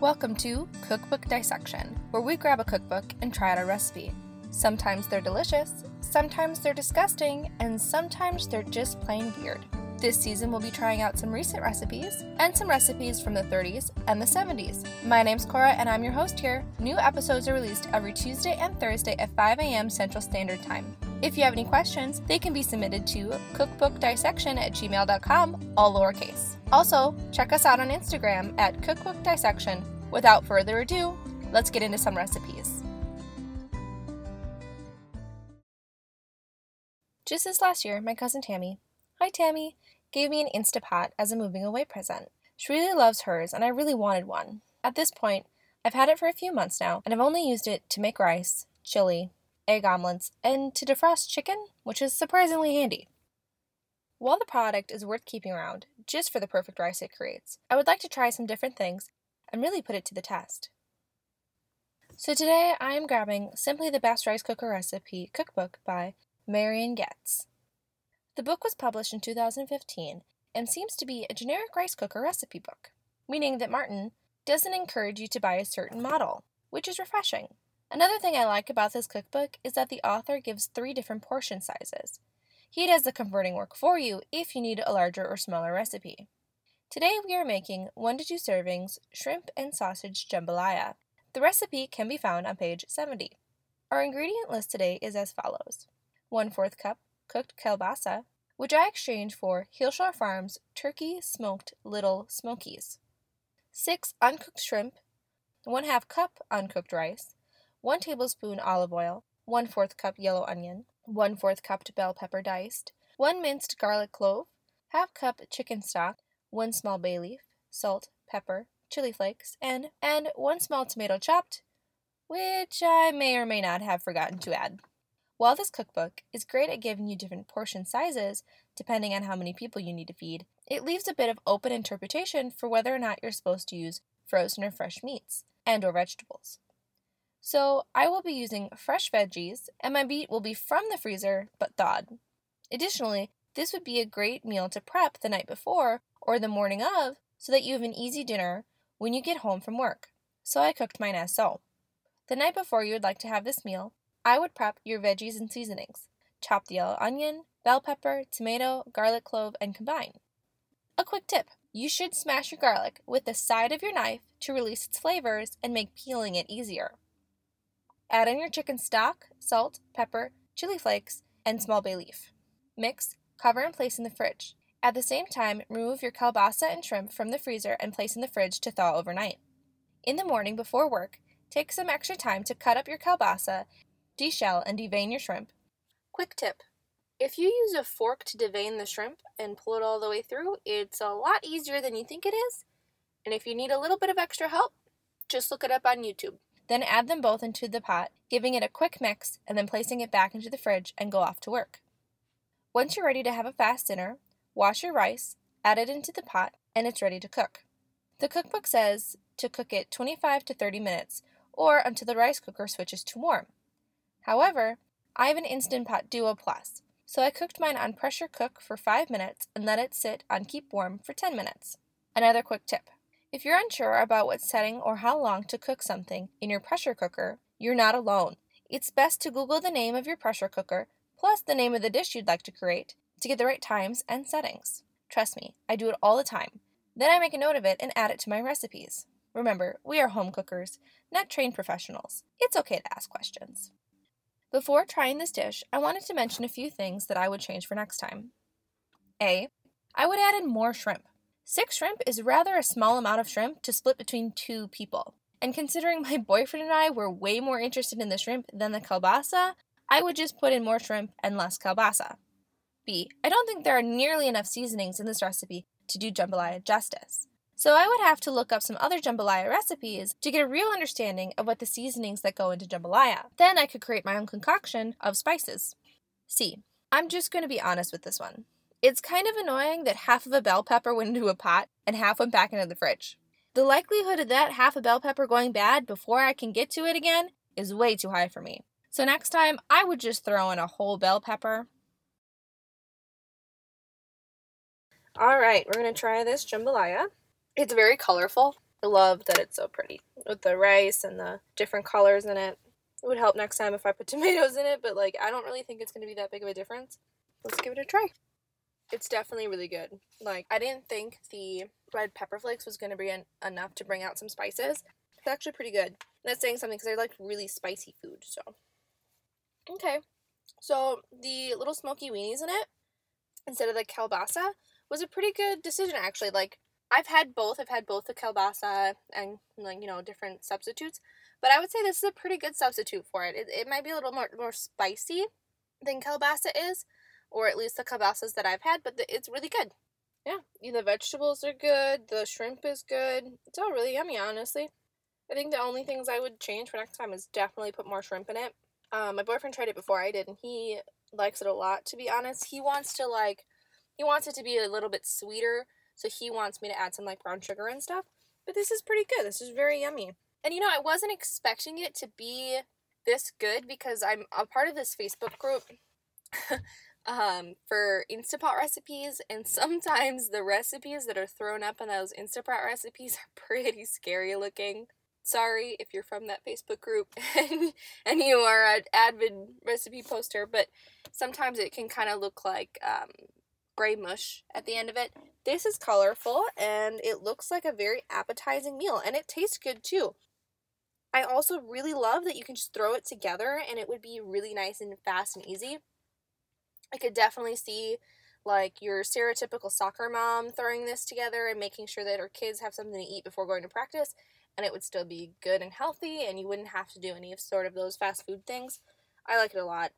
Welcome to Cookbook Dissection, where we grab a cookbook and try out a recipe. Sometimes they're delicious, sometimes they're disgusting, and sometimes they're just plain weird. This season, we'll be trying out some recent recipes and some recipes from the 30s and the 70s. My name's Cora, and I'm your host here. New episodes are released every Tuesday and Thursday at 5 a.m. Central Standard Time. If you have any questions, they can be submitted to cookbookdissection at gmail.com, all lowercase. Also, check us out on Instagram at Cookbook Dissection. Without further ado, let's get into some recipes. Just this last year, my cousin Tammy, hi Tammy, gave me an Instapot as a moving away present. She really loves hers, and I really wanted one. At this point, I've had it for a few months now, and I've only used it to make rice, chili, egg omelets, and to defrost chicken, which is surprisingly handy. While the product is worth keeping around, just for the perfect rice it creates, I would like to try some different things and really put it to the test. So today I am grabbing Simply the Best Rice Cooker Recipe Cookbook by Marion Getz. The book was published in 2015 and seems to be a generic rice cooker recipe book, meaning that Martin doesn't encourage you to buy a certain model, which is refreshing. Another thing I like about this cookbook is that the author gives three different portion sizes. He does the converting work for you if you need a larger or smaller recipe. Today we are making 1 to 2 servings shrimp and sausage jambalaya. The recipe can be found on page 70. Our ingredient list today is as follows 1 4th cup cooked kielbasa, which I exchange for Hillshire Farms turkey smoked little smokies, 6 uncooked shrimp, 1 2 cup uncooked rice, 1 tablespoon olive oil, 1 4th cup yellow onion, 1 4th cup bell pepper diced, 1 minced garlic clove, half cup chicken stock, 1 small bay leaf, salt, pepper, chili flakes, and and 1 small tomato chopped, which I may or may not have forgotten to add. While this cookbook is great at giving you different portion sizes, depending on how many people you need to feed, it leaves a bit of open interpretation for whether or not you're supposed to use frozen or fresh meats and or vegetables. So, I will be using fresh veggies and my meat will be from the freezer but thawed. Additionally, this would be a great meal to prep the night before or the morning of so that you have an easy dinner when you get home from work. So I cooked mine as so. The night before you would like to have this meal, I would prep your veggies and seasonings. Chop the yellow onion, bell pepper, tomato, garlic clove, and combine. A quick tip you should smash your garlic with the side of your knife to release its flavors and make peeling it easier. Add in your chicken stock, salt, pepper, chili flakes, and small bay leaf. Mix, cover, and place in the fridge. At the same time, remove your kielbasa and shrimp from the freezer and place in the fridge to thaw overnight. In the morning before work, take some extra time to cut up your kielbasa deshell and devein your shrimp. Quick tip if you use a fork to devein the shrimp and pull it all the way through, it's a lot easier than you think it is. And if you need a little bit of extra help, just look it up on YouTube. Then add them both into the pot, giving it a quick mix, and then placing it back into the fridge and go off to work. Once you're ready to have a fast dinner, wash your rice, add it into the pot, and it's ready to cook. The cookbook says to cook it 25 to 30 minutes, or until the rice cooker switches to warm. However, I have an Instant Pot Duo Plus, so I cooked mine on pressure cook for 5 minutes and let it sit on keep warm for 10 minutes. Another quick tip. If you're unsure about what setting or how long to cook something in your pressure cooker, you're not alone. It's best to Google the name of your pressure cooker plus the name of the dish you'd like to create to get the right times and settings. Trust me, I do it all the time. Then I make a note of it and add it to my recipes. Remember, we are home cookers, not trained professionals. It's okay to ask questions. Before trying this dish, I wanted to mention a few things that I would change for next time. A. I would add in more shrimp. Six shrimp is rather a small amount of shrimp to split between two people. And considering my boyfriend and I were way more interested in the shrimp than the kielbasa, I would just put in more shrimp and less kielbasa. B. I don't think there are nearly enough seasonings in this recipe to do jambalaya justice. So I would have to look up some other jambalaya recipes to get a real understanding of what the seasonings that go into jambalaya. Then I could create my own concoction of spices. C. I'm just going to be honest with this one. It's kind of annoying that half of a bell pepper went into a pot and half went back into the fridge. The likelihood of that half a bell pepper going bad before I can get to it again is way too high for me. So next time, I would just throw in a whole bell pepper. All right, we're going to try this jambalaya. It's very colorful. I love that it's so pretty with the rice and the different colors in it. It would help next time if I put tomatoes in it, but like I don't really think it's going to be that big of a difference. Let's give it a try. It's definitely really good. Like I didn't think the red pepper flakes was going to be enough to bring out some spices. It's actually pretty good. That's saying something because I like really spicy food. So okay, so the little smoky weenies in it instead of the kielbasa was a pretty good decision actually. Like I've had both. I've had both the kielbasa and like you know different substitutes, but I would say this is a pretty good substitute for it. It, it might be a little more more spicy than kielbasa is, or at least the kielbasas that I've had, but the, it's really good. Yeah, the vegetables are good. The shrimp is good. It's all really yummy, honestly. I think the only things I would change for next time is definitely put more shrimp in it. Um, my boyfriend tried it before I did, and he likes it a lot. To be honest, he wants to like, he wants it to be a little bit sweeter so he wants me to add some like brown sugar and stuff. But this is pretty good. This is very yummy. And you know, I wasn't expecting it to be this good because I'm a part of this Facebook group um, for Instapot recipes, and sometimes the recipes that are thrown up in those Instapot recipes are pretty scary looking. Sorry if you're from that Facebook group and, and you are an avid recipe poster, but sometimes it can kind of look like um, gray mush at the end of it. This is colorful and it looks like a very appetizing meal and it tastes good too. I also really love that you can just throw it together and it would be really nice and fast and easy. I could definitely see like your stereotypical soccer mom throwing this together and making sure that her kids have something to eat before going to practice and it would still be good and healthy and you wouldn't have to do any of sort of those fast food things. I like it a lot.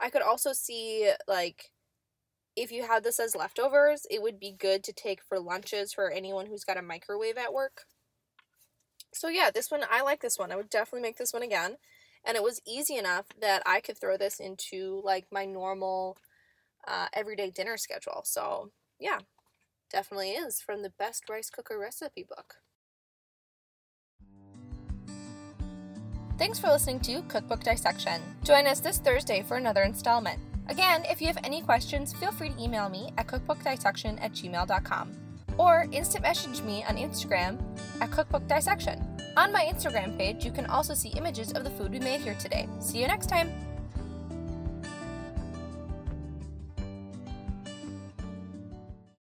I could also see like if you have this as leftovers, it would be good to take for lunches for anyone who's got a microwave at work. So yeah, this one, I like this one. I would definitely make this one again. And it was easy enough that I could throw this into like my normal uh, everyday dinner schedule. So yeah, definitely is from the best rice cooker recipe book. Thanks for listening to Cookbook Dissection. Join us this Thursday for another installment. Again, if you have any questions, feel free to email me at cookbookdissection at gmail.com or instant message me on Instagram at cookbookdissection. On my Instagram page, you can also see images of the food we made here today. See you next time!